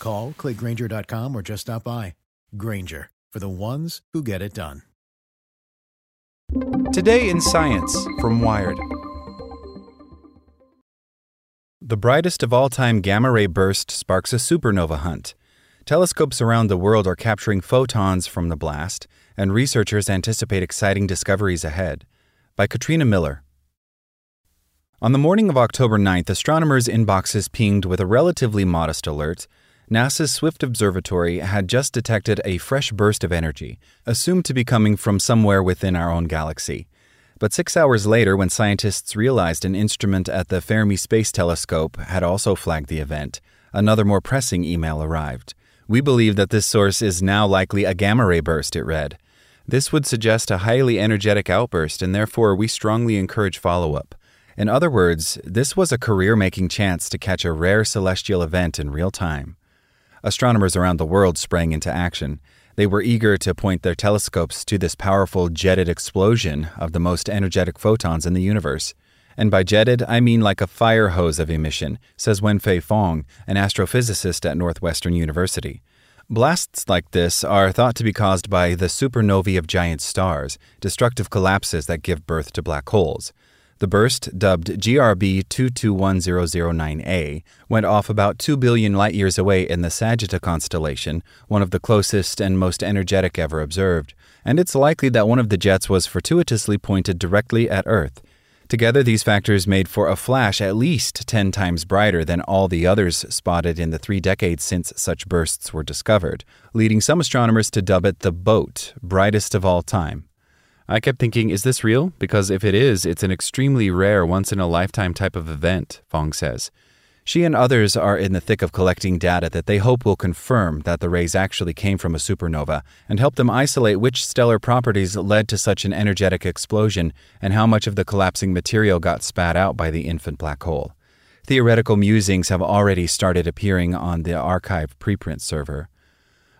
Call, clickgranger.com, or just stop by. Grainger, for the ones who get it done. Today in Science from Wired. The brightest of all time gamma ray burst sparks a supernova hunt. Telescopes around the world are capturing photons from the blast, and researchers anticipate exciting discoveries ahead. By Katrina Miller. On the morning of October 9th, astronomers' inboxes pinged with a relatively modest alert. NASA's Swift Observatory had just detected a fresh burst of energy, assumed to be coming from somewhere within our own galaxy. But six hours later, when scientists realized an instrument at the Fermi Space Telescope had also flagged the event, another more pressing email arrived. We believe that this source is now likely a gamma ray burst, it read. This would suggest a highly energetic outburst, and therefore we strongly encourage follow up. In other words, this was a career making chance to catch a rare celestial event in real time. Astronomers around the world sprang into action. They were eager to point their telescopes to this powerful jetted explosion of the most energetic photons in the universe. And by jetted, I mean like a fire hose of emission, says Wenfei Fong, an astrophysicist at Northwestern University. Blasts like this are thought to be caused by the supernovae of giant stars, destructive collapses that give birth to black holes. The burst, dubbed GRB 221009A, went off about 2 billion light years away in the Sagitta constellation, one of the closest and most energetic ever observed, and it's likely that one of the jets was fortuitously pointed directly at Earth. Together, these factors made for a flash at least 10 times brighter than all the others spotted in the three decades since such bursts were discovered, leading some astronomers to dub it the BOAT, brightest of all time. I kept thinking, is this real? Because if it is, it's an extremely rare, once in a lifetime type of event, Fong says. She and others are in the thick of collecting data that they hope will confirm that the rays actually came from a supernova and help them isolate which stellar properties led to such an energetic explosion and how much of the collapsing material got spat out by the infant black hole. Theoretical musings have already started appearing on the arXiv preprint server.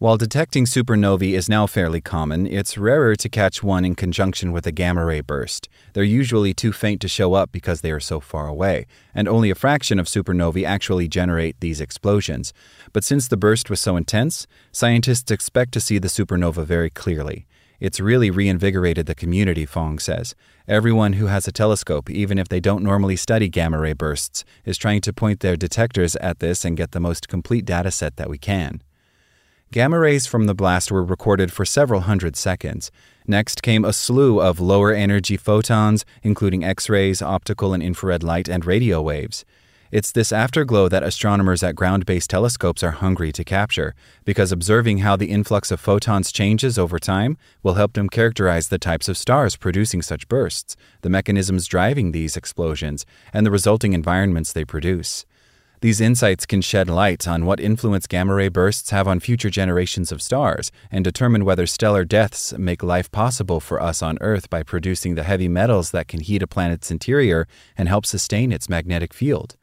While detecting supernovae is now fairly common, it's rarer to catch one in conjunction with a gamma ray burst. They're usually too faint to show up because they are so far away, and only a fraction of supernovae actually generate these explosions. But since the burst was so intense, scientists expect to see the supernova very clearly. It's really reinvigorated the community, Fong says. Everyone who has a telescope, even if they don't normally study gamma ray bursts, is trying to point their detectors at this and get the most complete data set that we can. Gamma rays from the blast were recorded for several hundred seconds. Next came a slew of lower energy photons, including X rays, optical and infrared light, and radio waves. It's this afterglow that astronomers at ground based telescopes are hungry to capture, because observing how the influx of photons changes over time will help them characterize the types of stars producing such bursts, the mechanisms driving these explosions, and the resulting environments they produce. These insights can shed light on what influence gamma ray bursts have on future generations of stars and determine whether stellar deaths make life possible for us on Earth by producing the heavy metals that can heat a planet's interior and help sustain its magnetic field.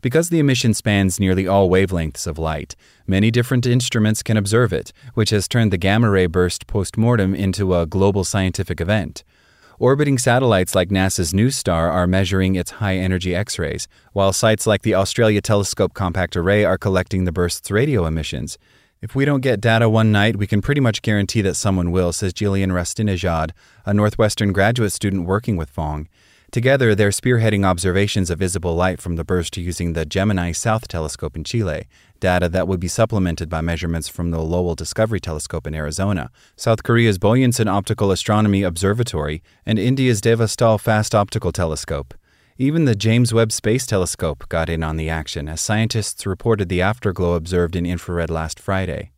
Because the emission spans nearly all wavelengths of light, many different instruments can observe it, which has turned the gamma ray burst post mortem into a global scientific event. Orbiting satellites like NASA's NuSTAR are measuring its high energy X rays, while sites like the Australia Telescope Compact Array are collecting the burst's radio emissions. If we don't get data one night, we can pretty much guarantee that someone will, says Jillian Rastinejad, a Northwestern graduate student working with Fong. Together, they're spearheading observations of visible light from the burst using the Gemini South Telescope in Chile, data that would be supplemented by measurements from the Lowell Discovery Telescope in Arizona, South Korea's Bohyunsan Optical Astronomy Observatory, and India's Devasthal Fast Optical Telescope. Even the James Webb Space Telescope got in on the action as scientists reported the afterglow observed in infrared last Friday.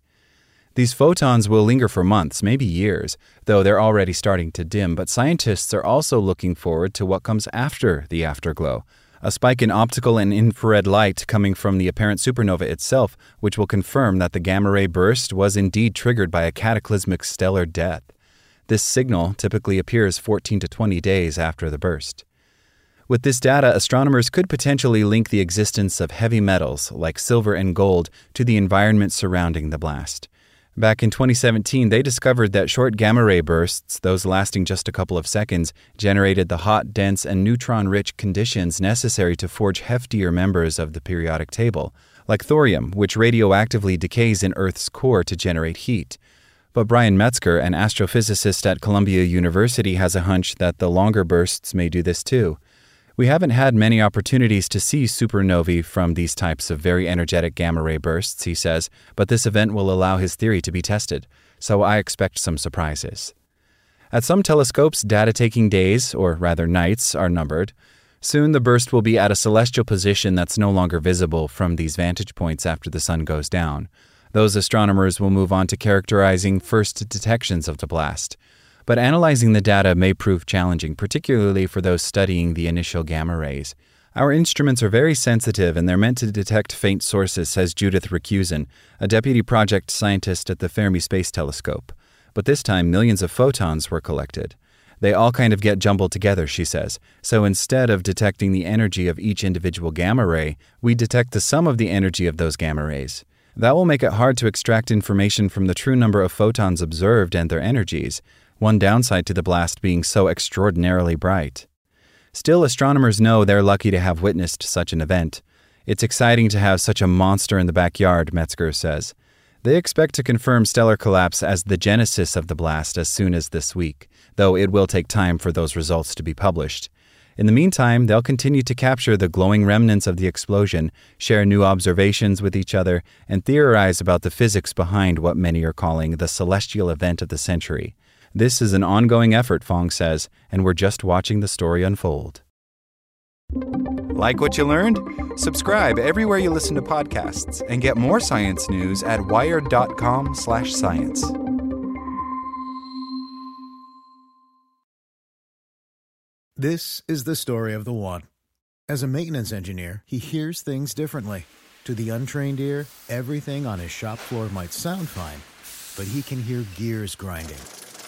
These photons will linger for months, maybe years, though they're already starting to dim, but scientists are also looking forward to what comes after the afterglow a spike in optical and infrared light coming from the apparent supernova itself, which will confirm that the gamma ray burst was indeed triggered by a cataclysmic stellar death. This signal typically appears 14 to 20 days after the burst. With this data, astronomers could potentially link the existence of heavy metals like silver and gold to the environment surrounding the blast. Back in 2017, they discovered that short gamma ray bursts, those lasting just a couple of seconds, generated the hot, dense, and neutron rich conditions necessary to forge heftier members of the periodic table, like thorium, which radioactively decays in Earth's core to generate heat. But Brian Metzger, an astrophysicist at Columbia University, has a hunch that the longer bursts may do this too. We haven't had many opportunities to see supernovae from these types of very energetic gamma ray bursts, he says, but this event will allow his theory to be tested, so I expect some surprises. At some telescopes, data taking days, or rather nights, are numbered. Soon the burst will be at a celestial position that's no longer visible from these vantage points after the sun goes down. Those astronomers will move on to characterizing first detections of the blast. But analyzing the data may prove challenging, particularly for those studying the initial gamma rays. Our instruments are very sensitive and they're meant to detect faint sources, says Judith Racusin, a deputy project scientist at the Fermi Space Telescope. But this time, millions of photons were collected. They all kind of get jumbled together, she says. So instead of detecting the energy of each individual gamma ray, we detect the sum of the energy of those gamma rays. That will make it hard to extract information from the true number of photons observed and their energies one downside to the blast being so extraordinarily bright. Still, astronomers know they're lucky to have witnessed such an event. It's exciting to have such a monster in the backyard, Metzger says. They expect to confirm stellar collapse as the genesis of the blast as soon as this week, though it will take time for those results to be published. In the meantime, they'll continue to capture the glowing remnants of the explosion, share new observations with each other, and theorize about the physics behind what many are calling the celestial event of the century. This is an ongoing effort, Fong says, and we're just watching the story unfold. Like what you learned? Subscribe everywhere you listen to podcasts and get more science news at wired.com/science. This is the story of the one. As a maintenance engineer, he hears things differently. To the untrained ear, everything on his shop floor might sound fine, but he can hear gears grinding